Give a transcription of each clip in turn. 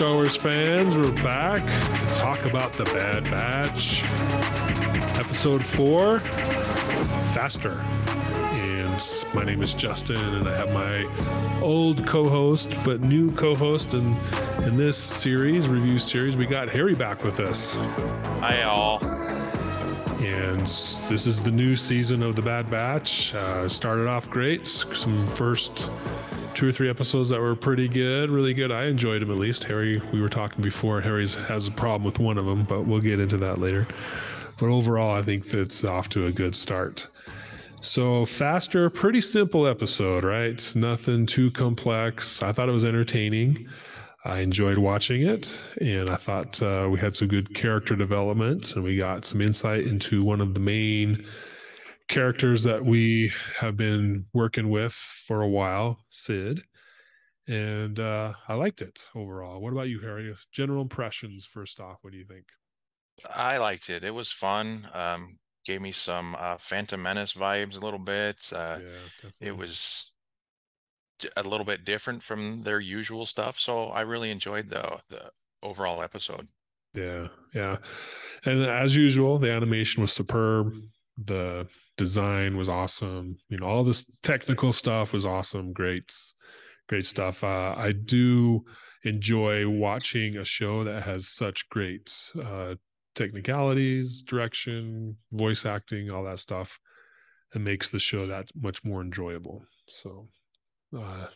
Star Wars fans. We're back to talk about the Bad Batch, episode four, Faster. And my name is Justin, and I have my old co-host but new co-host in in this series, review series. We got Harry back with us. Hi, all. And this is the new season of the Bad Batch. Uh, started off great. Some first two or three episodes that were pretty good, really good. I enjoyed them at least. Harry, we were talking before. Harry's has a problem with one of them, but we'll get into that later. But overall, I think that's off to a good start. So faster, pretty simple episode, right? Nothing too complex. I thought it was entertaining. I enjoyed watching it, and I thought uh, we had some good character development, and we got some insight into one of the main characters that we have been working with for a while, Cid. And uh, I liked it overall. What about you, Harry? General impressions first off. What do you think? I liked it. It was fun. Um, gave me some uh, Phantom Menace vibes a little bit. Uh, yeah, it was a little bit different from their usual stuff, so I really enjoyed the the overall episode. Yeah, yeah, and as usual, the animation was superb. The design was awesome. You know, all this technical stuff was awesome. Great, great stuff. Uh, I do enjoy watching a show that has such great uh, technicalities, direction, voice acting, all that stuff. It makes the show that much more enjoyable. So, uh,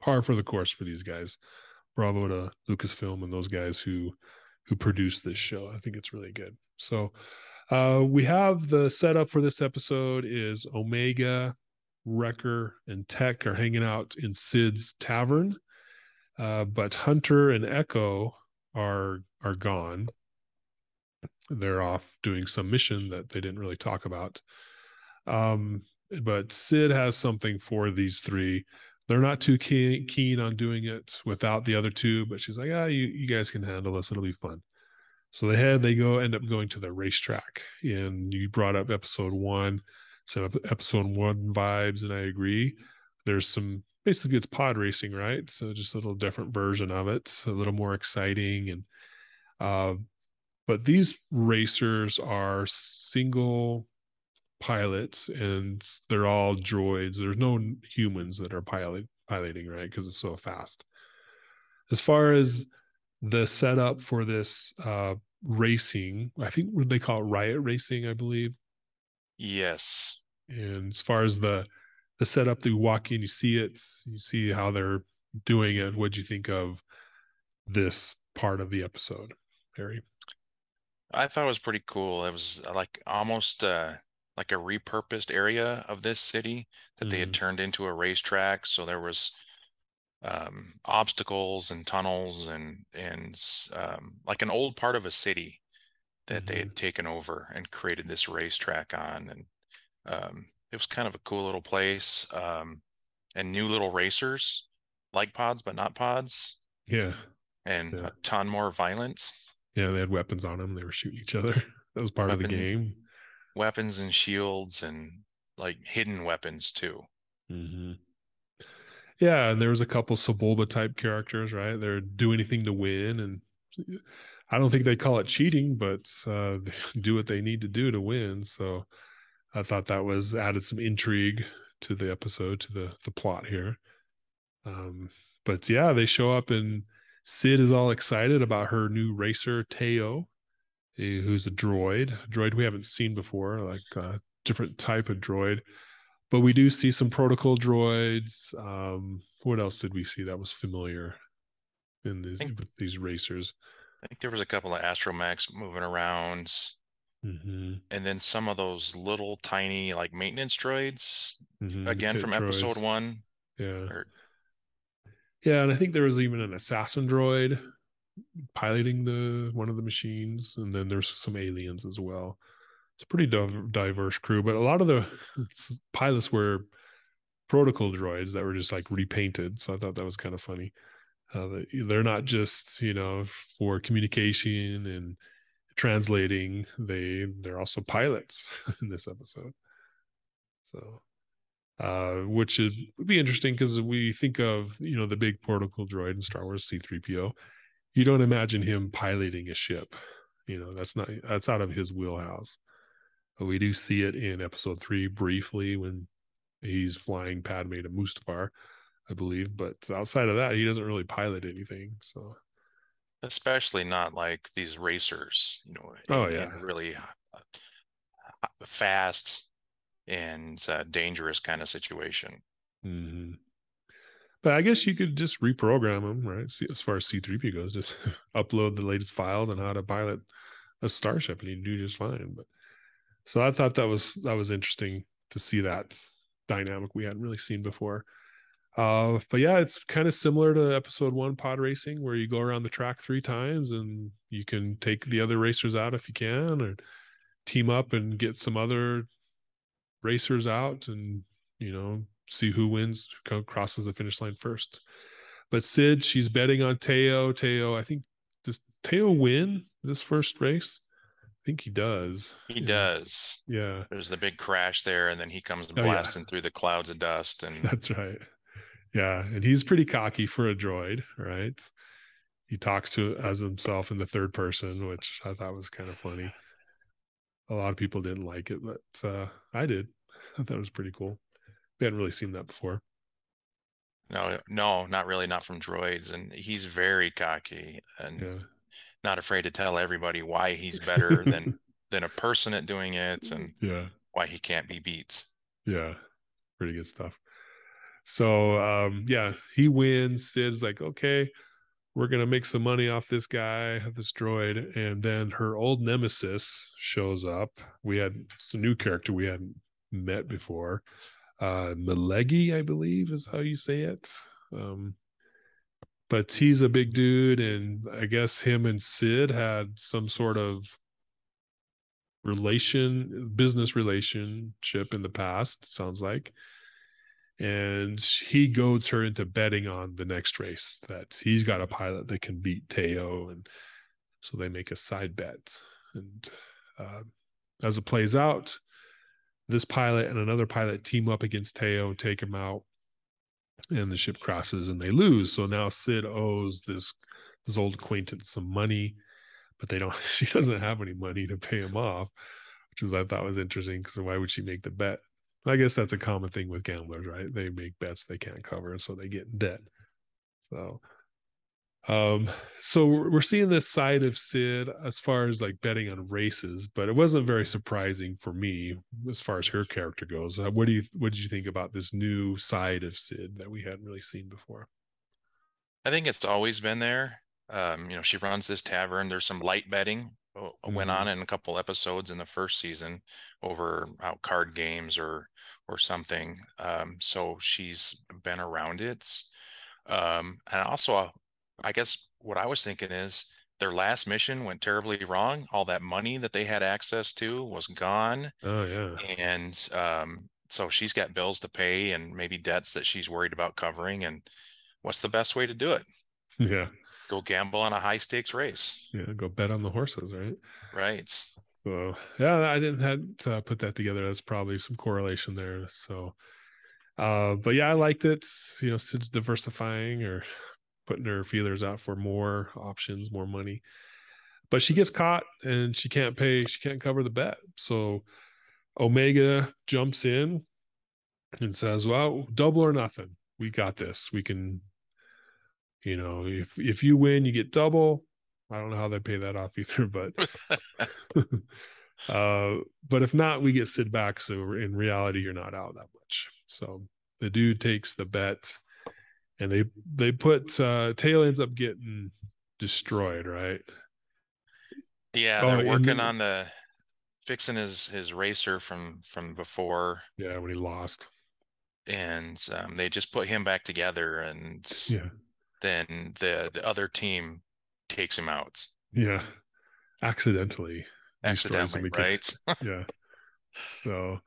par for the course for these guys. Bravo to Lucasfilm and those guys who who produced this show. I think it's really good. So, uh, we have the setup for this episode is Omega, Wrecker, and Tech are hanging out in Cid's tavern, uh, but Hunter and Echo are are gone. They're off doing some mission that they didn't really talk about. Um, but Cid has something for these three. They're not too keen, keen on doing it without the other two, but she's like, ah, you, you guys can handle this. It'll be fun. So they had they go end up going to the racetrack, and you brought up episode one, some episode one vibes, and I agree. There's some basically it's pod racing, right? So just a little different version of it, a little more exciting, and uh, but these racers are single pilots, and they're all droids. There's no humans that are pilot piloting, right? Because it's so fast. As far as the setup for this uh, racing. I think what they call it riot racing, I believe. Yes. And as far as the the setup, you walk in, you see it, you see how they're doing it. What'd you think of this part of the episode, Harry? I thought it was pretty cool. It was uh, like almost uh, like a repurposed area of this city that mm-hmm. they had mm-hmm. turned into a racetrack. So there was um, obstacles and tunnels and and um, like an old part of a city that mm-hmm. they had taken over and created this racetrack on and um, it was kind of a cool little place um, and new little racers like pods but not pods yeah and yeah. a ton more violence yeah they had weapons on them they were shooting each other that was part Weapon, of the game weapons and shields and like hidden weapons too mm-hmm. Yeah, and there was a couple Sebulba type characters, right? They're do anything to win, and I don't think they call it cheating, but uh, do what they need to do to win. So I thought that was added some intrigue to the episode, to the the plot here. Um, but yeah, they show up and Cid is all excited about her new racer Teo, eh, who's a droid, a droid we haven't seen before, like a different type of droid but we do see some protocol droids. Um, what else did we see that was familiar in these think, with these racers? I think there was a couple of astromechs moving around, mm-hmm. and then some of those little tiny like maintenance droids mm-hmm. again from droids. episode one. Yeah, or... yeah, and I think there was even an assassin droid piloting the one of the machines, and then there's some aliens as well it's a pretty diverse crew, but a lot of the pilots were protocol droids that were just like repainted. So I thought that was kind of funny. Uh, they're not just you know for communication and translating. They they're also pilots in this episode. So, uh, which is, would be interesting because we think of you know the big protocol droid in Star Wars C3PO, you don't imagine him piloting a ship. You know, that's not that's out of his wheelhouse. We do see it in episode three briefly when he's flying Padme to Mustafar, I believe. But outside of that, he doesn't really pilot anything. So especially not like these racers, you know. Oh yeah, really fast and uh, dangerous kind of situation. Mm-hmm. But I guess you could just reprogram them, right? See, as far as C3P goes, just upload the latest files on how to pilot a starship, and you do just fine. But so I thought that was that was interesting to see that dynamic we hadn't really seen before. Uh, but yeah, it's kind of similar to episode one pod racing, where you go around the track three times and you can take the other racers out if you can, or team up and get some other racers out and you know see who wins who crosses the finish line first. But Cid she's betting on teo. Teo i think does teo win this first race think he does he yeah. does yeah there's the big crash there and then he comes blasting oh, yeah. through the clouds of dust and that's right yeah and he's pretty cocky for a droid right he talks to as himself in the third person which i thought was kind of funny a lot of people didn't like it, but uh, I did. I thought it was pretty cool. We hadn't really seen that before. No, no, not really, not from droids. And he's very cocky and yeah. Not afraid to tell everybody why he's better than than a person at doing it and yeah, why he can't be beat. Yeah, pretty good stuff. So um, yeah, he wins. Cid's like, okay, we're gonna make some money off this guy, this droid, and then her old nemesis shows up. We had some new character we hadn't met before. Uh Malegi, I believe is how you say it. Um but he's a big dude, and I guess him and Cid had some sort of relation business relationship in the past, sounds like and he goads her into betting on the next race that he's got a pilot that can beat Teo, and so they make a side bet. And uh, as it plays out, this pilot and another pilot team up against Teo, and take him out, and the ship crosses and they lose. So now Cid owes this this old acquaintance some money, but they don't. She doesn't have any money to pay him off, which was I thought was interesting because why would she make the bet? I guess that's a common thing with gamblers, right? They make bets they can't cover, so they get in debt. So, um, so we're seeing this side of Cid as far as like betting on races, but it wasn't very surprising for me as far as her character goes. Uh, what do you what did you think about this new side of Cid that we hadn't really seen before? I think it's always been there. Um, you know, she runs this tavern. There's some light betting mm-hmm. went on in a couple episodes in the first season over out card games or or something. Um, so she's been around it. Um, and also, I guess what I was thinking is their last mission went terribly wrong. All that money that they had access to was gone. Oh yeah. And um, so she's got bills to pay and maybe debts that she's worried about covering. And what's the best way to do it? Yeah go gamble on a high stakes race. Yeah, go bet on the horses, right? Right. So yeah, I didn't had to put that together. That's probably some correlation there. So, uh, but yeah, I liked it. You know, Cid's diversifying or putting her feelers out for more options, more money. But she gets caught and she can't pay. She can't cover the bet. So Omega jumps in and says, "Well, double or nothing. We got this. We can you know, if if you win, you get double. I don't know how they pay that off either, but uh, but if not, we get Cid back. So in reality, you're not out that much. So the dude takes the bet, and they they put uh, Teo ends up getting destroyed, right? Yeah, they're oh, working on the fixing his his racer from from before. Yeah, when he lost, and um, they just put him back together, and yeah, then the the other team takes him out. Yeah, accidentally. Accidentally, right? yeah. So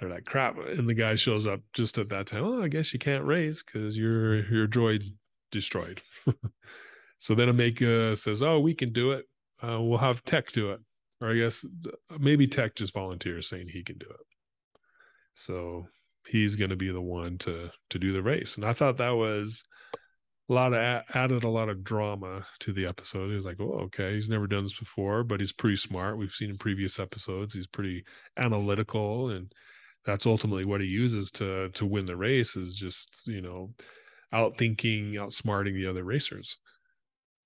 they're like, "Crap!" And the guy shows up just at that time. Oh, I guess you can't raise because your your droid's destroyed. so then Omega says, "Oh, we can do it. Uh, we'll have Tech do it." Or I guess maybe Tech just volunteers saying he can do it. So he's going to be the one to to do the race, and I thought that was a lot of added a lot of drama to the episode. He was like, "Oh, okay, he's never done this before, but he's pretty smart. We've seen in previous episodes, he's pretty analytical, and that's ultimately what he uses to to win the race. Is just you know, outthinking, outsmarting the other racers."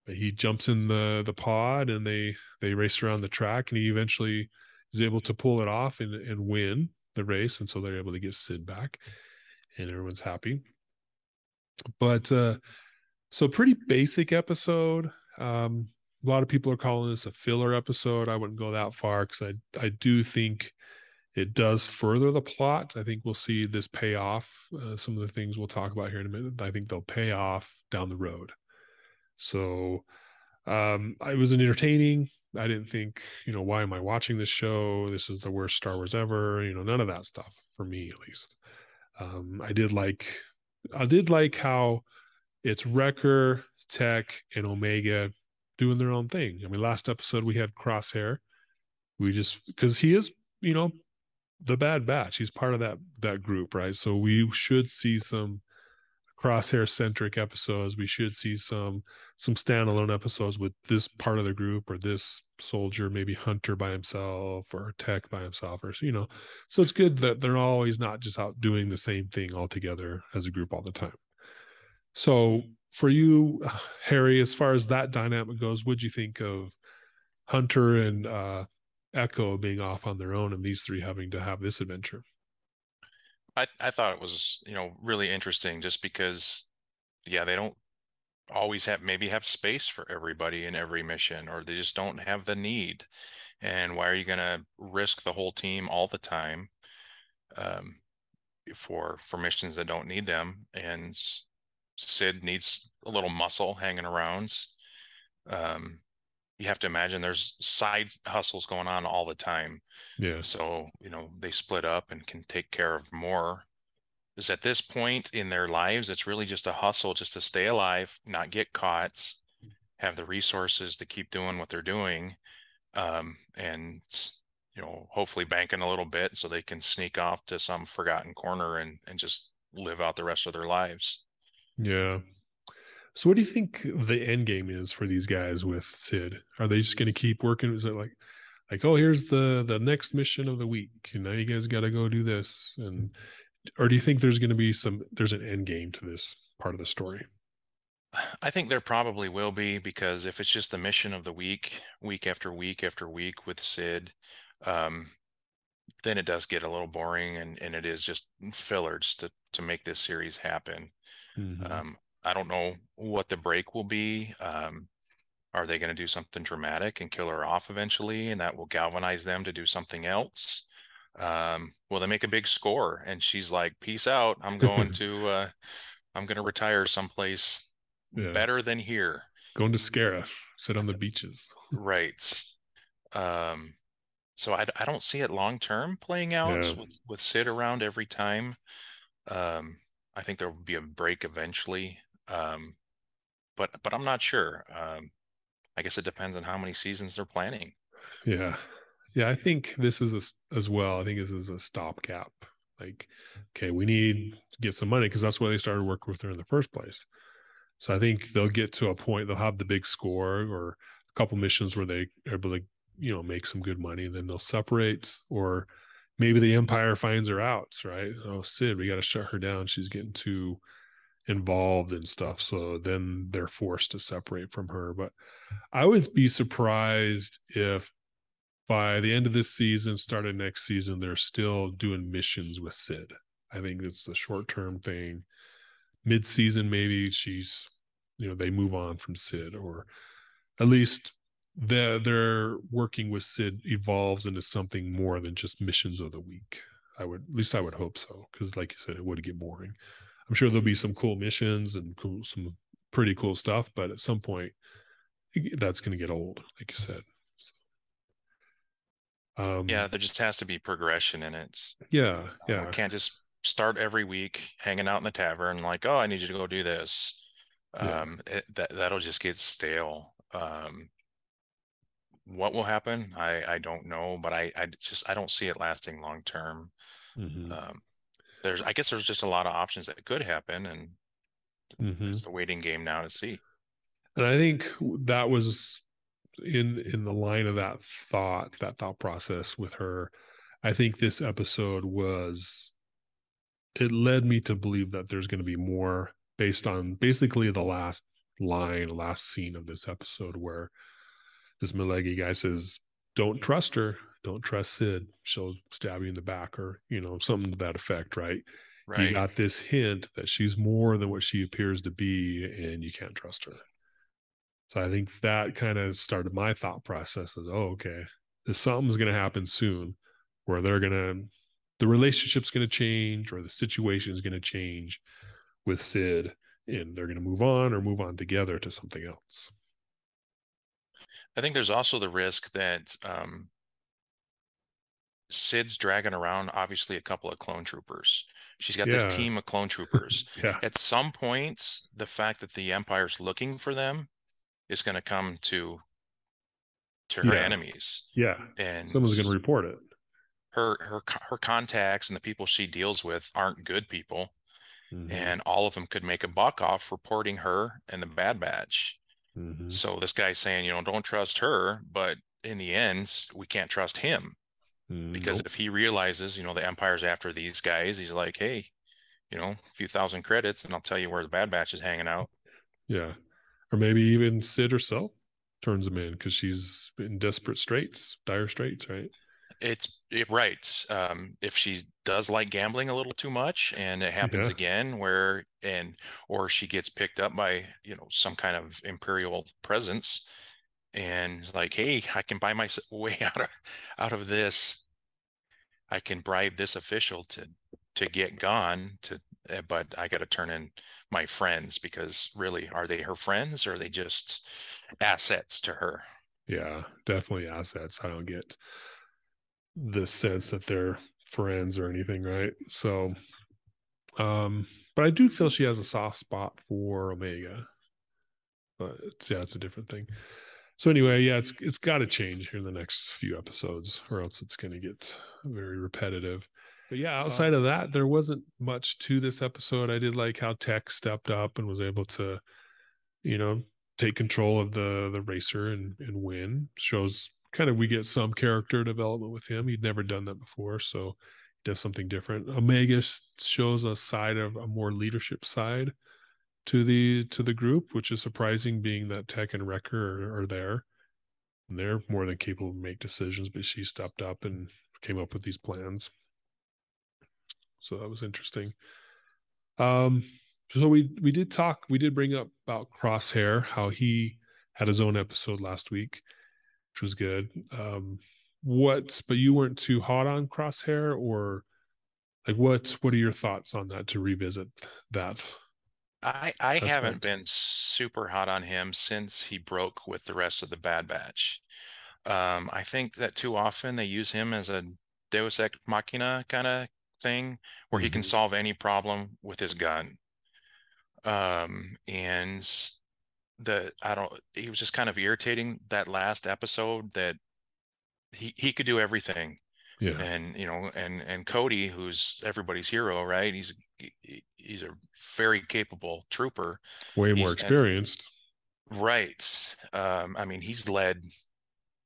But he jumps in the the pod, and they they race around the track, and he eventually is able to pull it off and and win the race, and so they're able to get Cid back, and everyone's happy. But uh so pretty basic episode. Um, a lot of people are calling this a filler episode. I wouldn't go that far because I I do think it does further the plot. I think we'll see this pay off. Uh, some of the things we'll talk about here in a minute. I think they'll pay off down the road. So um, it was an entertaining. I didn't think, you know, why am I watching this show? This is the worst Star Wars ever. You know, none of that stuff for me at least. Um, I did like, I did like how it's Wrecker, Tech, and Omega doing their own thing. I mean, last episode we had Crosshair. We just because he is, you know, the Bad Batch. He's part of that that group, right? So we should see some crosshair centric episodes. We should see some some standalone episodes with this part of the group or this soldier, maybe Hunter by himself or Tech by himself, or you know. So it's good that they're always not just out doing the same thing all together as a group all the time. So for you, Harry, as far as that dynamic goes, what'd you think of Hunter and uh, Echo being off on their own and these three having to have this adventure? I, I thought it was, you know, really interesting just because, yeah, they don't always have maybe have space for everybody in every mission or they just don't have the need and why are you going to risk the whole team all the time um, for for missions that don't need them and Sid needs a little muscle hanging around. Um, you have to imagine there's side hustles going on all the time. Yeah. So, you know, they split up and can take care of more. Is at this point in their lives, it's really just a hustle just to stay alive, not get caught, have the resources to keep doing what they're doing. Um, and you know, hopefully banking a little bit so they can sneak off to some forgotten corner and and just live out the rest of their lives. Yeah. So what do you think the end game is for these guys with Cid? Are they just going to keep working? Is it like like oh here's the the next mission of the week and now you guys got to go do this and or do you think there's going to be some there's an end game to this part of the story? I think there probably will be because if it's just the mission of the week, week after week after week with Cid, um, then it does get a little boring and, and it is just filler just to, to make this series happen. Mm-hmm. Um, I don't know what the break will be. Um, are they going to do something dramatic and kill her off eventually, and that will galvanize them to do something else? Um, will they make a big score? And she's like, "Peace out. I'm going to, uh, I'm going to retire someplace yeah. better than here. Going to Scarif, sit on the beaches. right. Um, so I, I don't see it long term playing out yeah. with with Cid around every time. Um, I think there will be a break eventually, um, but but I'm not sure. Um, I guess it depends on how many seasons they're planning. Yeah, yeah. I think this is a, as well. I think this is a stopgap. Like, okay, we need to get some money because that's why they started working with her in the first place. So I think they'll get to a point. They'll have the big score or a couple missions where they are able to, you know, make some good money. Then they'll separate or maybe the empire finds her out right? Oh, Cid, we got to shut her down. She's getting too involved in stuff. So then they're forced to separate from her. But I would be surprised if by the end of this season, start of next season, they're still doing missions with Cid. I think it's a short term thing. Mid season, maybe she's, you know, they move on from Cid, or at least the, their working with Cid evolves into something more than just missions of the week. I would, at least I would hope so, because like you said, it would get boring. I'm sure there'll be some cool missions and cool, some pretty cool stuff, but at some point, that's going to get old, like you said. So, um, yeah, there just has to be progression in it. Yeah, yeah. I can't just start every week hanging out in the tavern like, oh, I need you to go do this. Yeah. Um, it, that that'll just get stale. Um, what will happen i i don't know but i i just i don't see it lasting long term mm-hmm. um, there's i guess there's just a lot of options that could happen and mm-hmm. it's the waiting game now to see. And I think that was in in the line of that thought, that thought process with her. I think this episode was it led me to believe that there's going to be more based on basically the last line, last scene of this episode where this Malegi guy says, Don't trust her. Don't trust Cid. She'll stab you in the back or, you know, something to that effect, right? Right. You got this hint that she's more than what she appears to be, and you can't trust her. So I think that kind of started my thought process as, oh, okay, this something's going to happen soon where they're going to, the relationship's going to change or the situation is going to change with Cid and they're going to move on or move on together to something else. I think there's also the risk that um, Cid's dragging around obviously a couple of clone troopers. She's got yeah. this team of clone troopers. yeah. At some point, the fact that the Empire's looking for them is going to come to to her yeah. enemies. Yeah, and someone's going to report it. Her her her contacts and the people she deals with aren't good people, mm-hmm. and all of them could make a buck off reporting her and the Bad Batch. Mm-hmm. So this guy's saying, you know, don't trust her, but in the end, we can't trust him because nope. if he realizes, you know, the Empire's after these guys, he's like, hey, you know, a few thousand credits, and I'll tell you where the Bad Batch is hanging out. Yeah, or maybe even Cid herself turns him in because she's in desperate straits, dire straits, right? It's it, right. Um, if she does like gambling a little too much, and it happens yeah. again, where and or she gets picked up by you know some kind of imperial presence, and like, hey, I can buy my way out of out of this. I can bribe this official to to get gone to eh, but I got to turn in my friends because really are they her friends or are they just assets to her? Yeah, definitely assets. I don't get the sense that they're friends or anything, right? So, um, but I do feel she has a soft spot for Omega. But it's, yeah, it's a different thing. So anyway, yeah, it's it's got to change here in the next few episodes, or else it's going to get very repetitive. But yeah, uh, outside of that, there wasn't much to this episode. I did like how Tech stepped up and was able to, you know, take control of the the racer and and win. Shows kind of we get some character development with him. He'd never done that before, so he does something different. Omega shows a side of a more leadership side to the to the group, which is surprising, being that Tech and Wrecker are, are there. And they're more than capable to make decisions, but she stepped up and came up with these plans. So that was interesting. Um, so we we did talk, we did bring up about Crosshair, how he had his own episode last week which was good. Um, what? But you weren't too hot on Crosshair, or like what? What are your thoughts on that? To revisit that. I I haven't been super hot on him since he broke with the rest of the Bad Batch. Um, I think that too often they use him as a Deus ex machina kind of thing, where mm-hmm. he can mm-hmm. solve any problem with his gun. Um, and the I don't he was just kind of irritating that last episode that he he could do everything. Yeah. And you know, and and Cody, who's everybody's hero, right? He's he's a very capable trooper. Way more he's, experienced. And, right. Um, I mean, he's led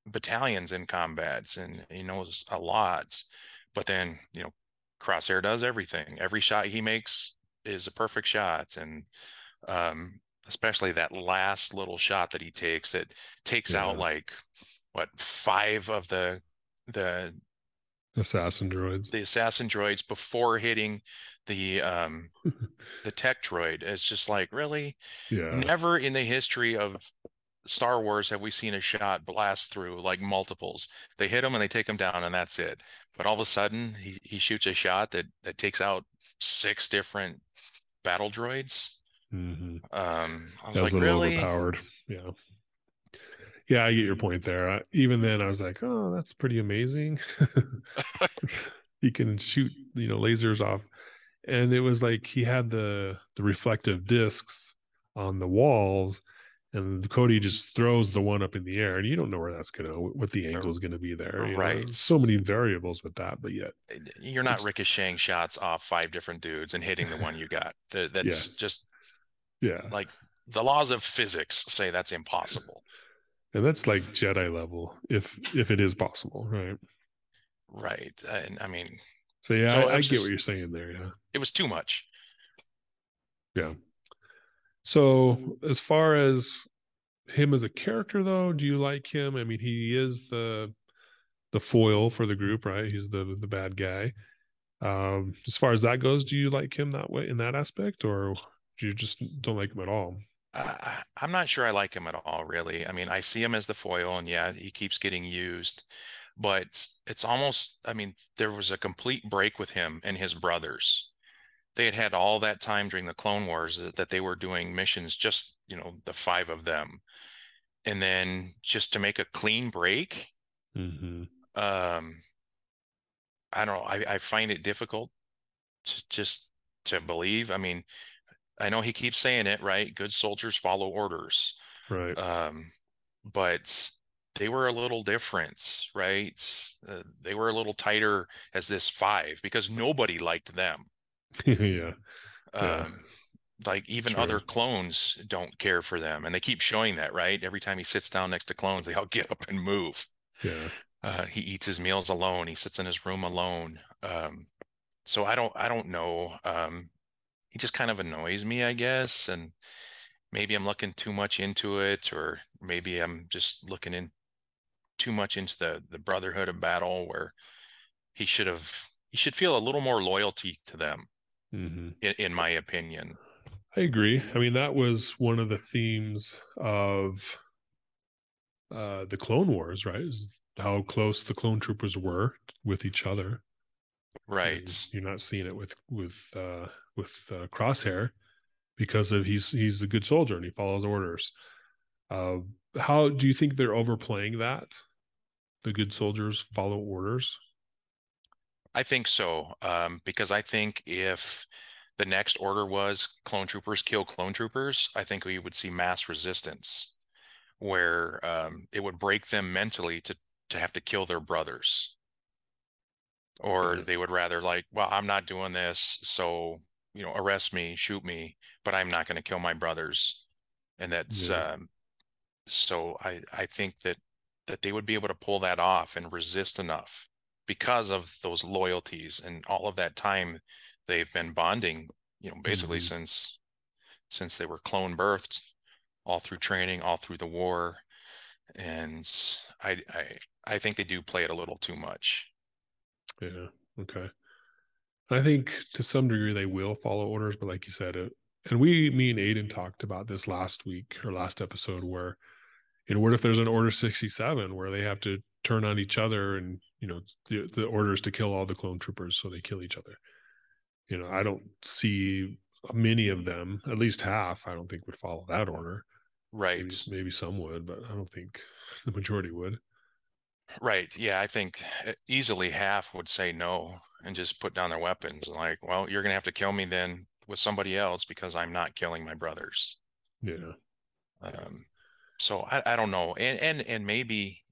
battalions in combats and he knows a lot. But then, you know, Crosshair does everything. Every shot he makes is a perfect shot. And um, especially that last little shot that he takes that takes yeah. out like what five of the the assassin droids the assassin droids before hitting the um the tech droid it's just like really yeah never in the history of Star Wars have we seen a shot blast through like multiples. They hit them and they take them down and that's it. But all of a sudden he, he shoots a shot that that takes out six different battle droids. Mm-hmm. Um, I was, that was like, a little really? overpowered. Yeah. Yeah, I get your point there. I, even then, I was like, "Oh, that's pretty amazing." he can shoot, you know, lasers off, and it was like he had the the reflective discs on the walls, and Cody just throws the one up in the air, and you don't know where that's gonna, what the angle is gonna be there. right. Know? So many variables with that, but yet eh, you're not ricocheting shots off five different dudes and hitting the one you got. That's yeah. just Yeah. Like the laws of physics say that's impossible. And that's like Jedi level, if if it is possible, right? Right. And I mean, so yeah, so I, I get just, what you're saying there. Yeah. It was too much. Yeah. So as far as him as a character though, do you like him? I mean, he is the the foil for the group, right? He's the the bad guy. Um, as far as that goes, do you like him that way in that aspect, or do you just don't like him at all? Uh, I'm not sure I like him at all, really. I mean, I see him as the foil, and yeah, he keeps getting used, but it's almost, I mean, there was a complete break with him and his brothers. They had had all that time during the Clone Wars that they were doing missions, just, you know, the five of them. And then just to make a clean break, mm-hmm. um, I don't know. I, I find it difficult to just to believe. I mean, I know he keeps saying it, right? Good soldiers follow orders. Right. Um, but they were a little different, right? Uh, they were a little tighter as this five because nobody liked them. yeah. Um, like even True. other clones don't care for them, and they keep showing that, right? Every time he sits down next to clones, they all get up and move. Yeah. Uh, he eats his meals alone. He sits in his room alone. Um, so I don't, I don't know. Um, he just kind of annoys me, I guess, and maybe I'm looking too much into it, or maybe I'm just looking in too much into the the brotherhood of battle, where he should have, he should feel a little more loyalty to them, mm-hmm. in, in my opinion. I agree. I mean, that was one of the themes of uh, the Clone Wars, right? Is how close the clone troopers were with each other. Right. And you're not seeing it with with uh, with uh, Crosshair because of he's he's a good soldier and he follows orders. Uh, how do you think they're overplaying that? The good soldiers follow orders. I think so, um, because I think if the next order was clone troopers kill clone troopers, I think we would see mass resistance, where um, it would break them mentally to to have to kill their brothers or they would rather like well i'm not doing this so you know arrest me shoot me but i'm not going to kill my brothers and that's yeah. um so i i think that that they would be able to pull that off and resist enough because of those loyalties and all of that time they've been bonding you know basically mm-hmm. since since they were clone birthed all through training all through the war and i i i think they do play it a little too much yeah. Okay. I think to some degree they will follow orders, but like you said, it, and we, me and Aiden talked about this last week or last episode where, you know, what if there's an order 67 where they have to turn on each other and, you know, the, the orders to kill all the clone troopers so they kill each other. You know, I don't see many of them, at least half, I don't think would follow that order. Right. Maybe, maybe some would, but I don't think the majority would. Right. Yeah, I think uh, easily half would say no and just put down their weapons. Like, well, you're going to have to kill me then with somebody else because I'm not killing my brothers. Yeah. Um, so I, I don't know. And, and, and maybe,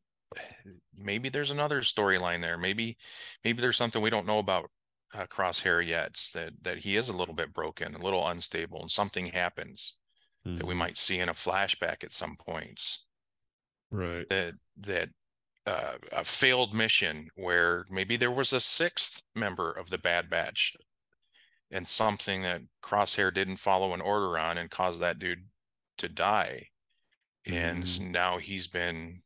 maybe there's another storyline there. Maybe, maybe there's something we don't know about uh, Crosshair yet that, that he is a little bit broken, a little unstable and something happens mm-hmm. that we mm-hmm. might see in a flashback at some points. Right. That, that uh, a failed mission where maybe there was a sixth member of the Bad Batch and something that Crosshair didn't follow an order on and caused that dude to die. And mm. now he's been,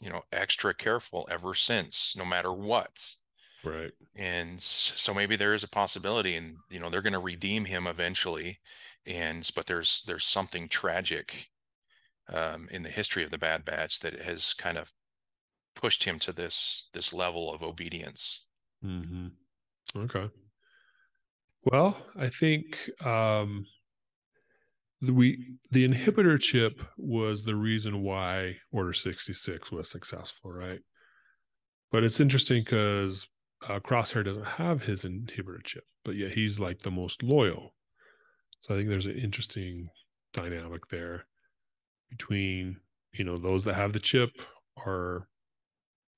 you know, extra careful ever since, no matter what. Right. And so maybe there is a possibility and you know they're going to redeem him eventually and but there's there's something tragic um, in the history of the Bad Batch that has kind of pushed him to this this level of obedience. Mm-hmm. Okay. Well, I think um, we the inhibitor chip was the reason why Order sixty six was successful, right? But it's interesting because uh, Crosshair doesn't have his inhibitor chip, but yet he's like the most loyal. So I think there's an interesting dynamic there between you know those that have the chip are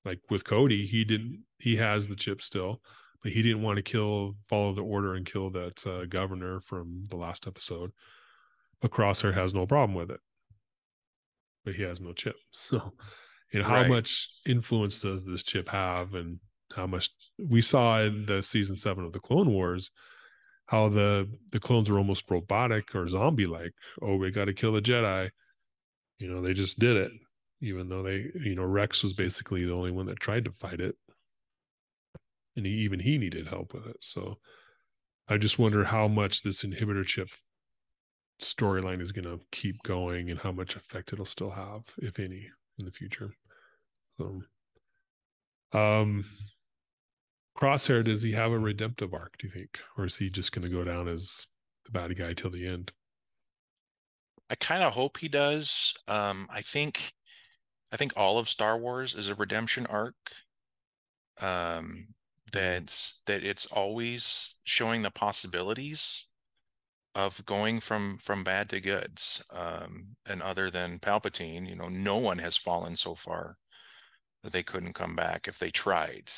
like with Cody, he didn't. He has the chip still, but he didn't want to kill, follow the order, and kill that uh, governor from the last episode. But crosshair has no problem with it, but he has no chip. So, know, how Right. much influence does this chip have, and how much we saw in the season seven of the Clone Wars, how the the clones are almost robotic or zombie like. Oh, we got to kill the Jedi. You know, they just did it, even though they, you know, Rex was basically the only one that tried to fight it, and he, even he needed help with it. So, I just wonder how much this inhibitor chip storyline is going to keep going and how much effect it'll still have, if any, in the future. So, um, Crosshair, does he have a redemptive arc? Do you think, or is he just going to go down as the bad guy till the end? I kind of hope he does. Um, I think, I think all of Star Wars is a redemption arc. Um, that's that it's always showing the possibilities of going from from bad to goods. Um, and other than Palpatine, you know, no one has fallen so far that they couldn't come back if they tried.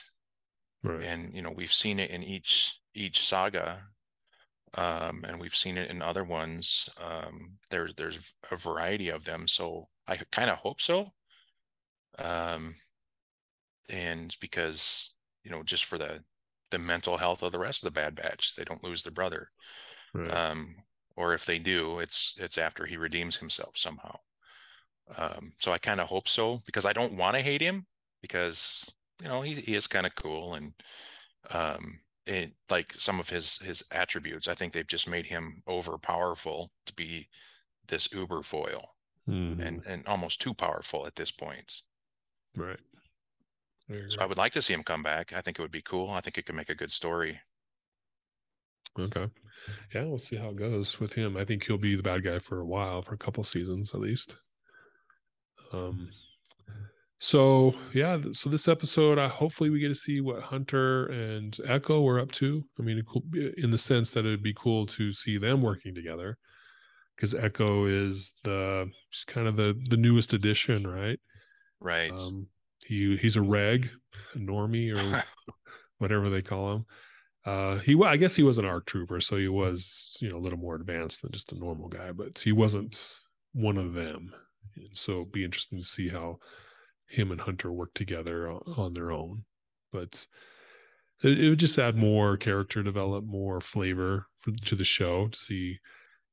Right. And you know, we've seen it in each each saga um, and we've seen it in other ones. Um, there's there's a variety of them, so I kind of hope so. Um, and because you know, just for the the mental health of the rest of the Bad Batch, they don't lose their brother. Right. Um, or if they do, it's it's after he redeems himself somehow. Um, so I kind of hope so because I don't want to hate him because you know he he is kind of cool and um it like some of his his attributes i think they've just made him over powerful to be this uber foil Mhm. and and almost too powerful at this point right. So i would like to see him come back i think it would be cool i think it could make a good story Okay. Yeah, we'll see how it goes with him. I think he'll be the bad guy for a while, for a couple seasons at least. Um so yeah, so this episode, uh, hopefully we get to see what Hunter and Echo were up to. I mean, in the sense that it'd be cool to see them working together, because Echo is the she's kind of the the newest addition, right? Right Um, he he's a reg, a normie, or whatever they call him. Uh, he I guess he was an ARC trooper, so he was you know a little more advanced than just a normal guy, but he wasn't one of them. And so it'd be interesting to see how him and Hunter work together on, on their own. But it, it would just add more character develop, more flavor for, to the show to see.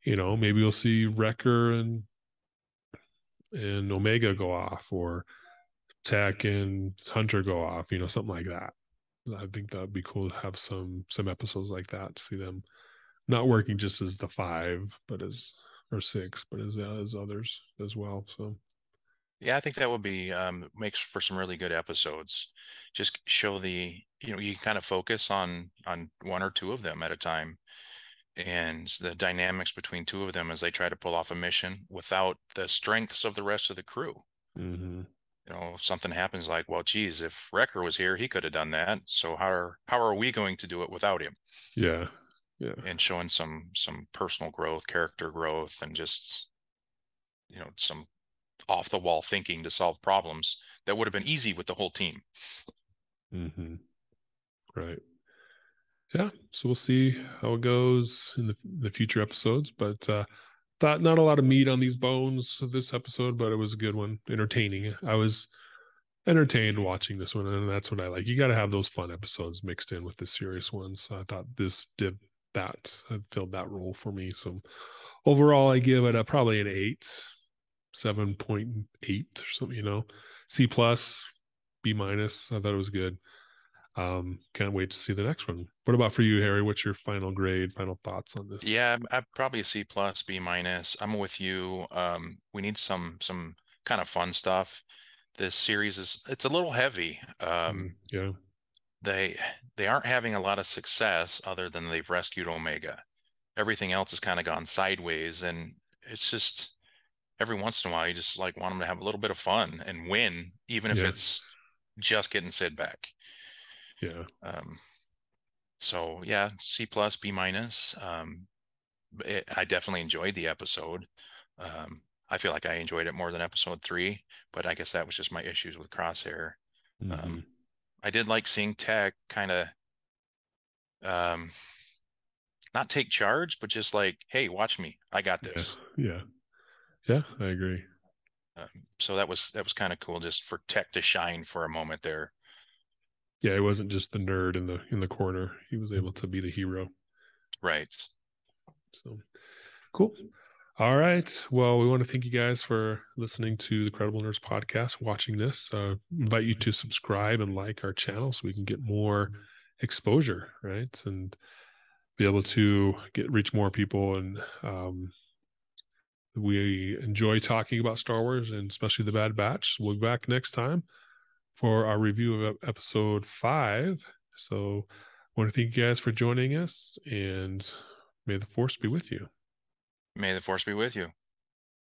You know, maybe we'll see Wrecker and and Omega go off, or Tech and Hunter go off. You know, something like that. I think that'd be cool to have some some episodes like that to see them not working just as the five, but as or six, but as uh, as others as well. So yeah i think that would be um makes for some really good episodes just show the you know you can kind of focus on on one or two of them at a time and the dynamics between two of them as they try to pull off a mission without the strengths of the rest of the crew mhm. you know, if something happens like, well, geez, if Wrecker was here, he could have done that. So how are how are we going to do it without him? yeah, yeah, And showing some some personal growth, character growth, and just you know, some off the wall thinking to solve problems that would have been easy with the whole team. hmm right. Yeah, so we'll see how it goes in the the future episodes. But uh thought not a lot of meat on these bones this episode, but it was a good one, entertaining. I was entertained watching this one, and that's what I like. You got to have those fun episodes mixed in with the serious ones. I thought this did that, it filled that role for me. So overall, I give it a probably an eight, seven point eight or something. You know, C plus, B minus. I thought it was good. Um, can't wait to see the next one. What about for you, Harry? What's your final grade, final thoughts on this? Yeah, I'd probably a C plus, B minus. I'm with you. Um, we need some some kind of fun stuff. This series is it's a little heavy. Um, Mm, yeah, they they aren't having a lot of success other than they've rescued Omega. Everything else has kind of gone sideways, and it's just every once in a while you just like want them to have a little bit of fun and win, even if Yeah. it's just getting Cid back. Yeah, Um, so yeah, C plus, B minus. Um, it, I definitely enjoyed the episode. Um, I feel like I enjoyed it more than episode three, but I guess that was just my issues with Crosshair. Mhm. Um, I did like seeing Tech kind of um not take charge, but just like, hey, watch me. I got Yeah. this. Yeah. Yeah, I agree. Um, so that was that was kind of cool just for Tech to shine for a moment there. Yeah, it wasn't just the nerd in the in the corner. He was able to be the hero. Right. So cool. All right. Well, we want to thank you guys for listening to the Credible Nerds podcast, watching this. Uh, invite you to subscribe and like our channel so we can get more exposure, right? And be able to get reach more people and um, we enjoy talking about Star Wars and especially the Bad Batch. We'll be back next time for our review of episode five. So I want to thank you guys for joining us and may the force be with you. May the force be with you.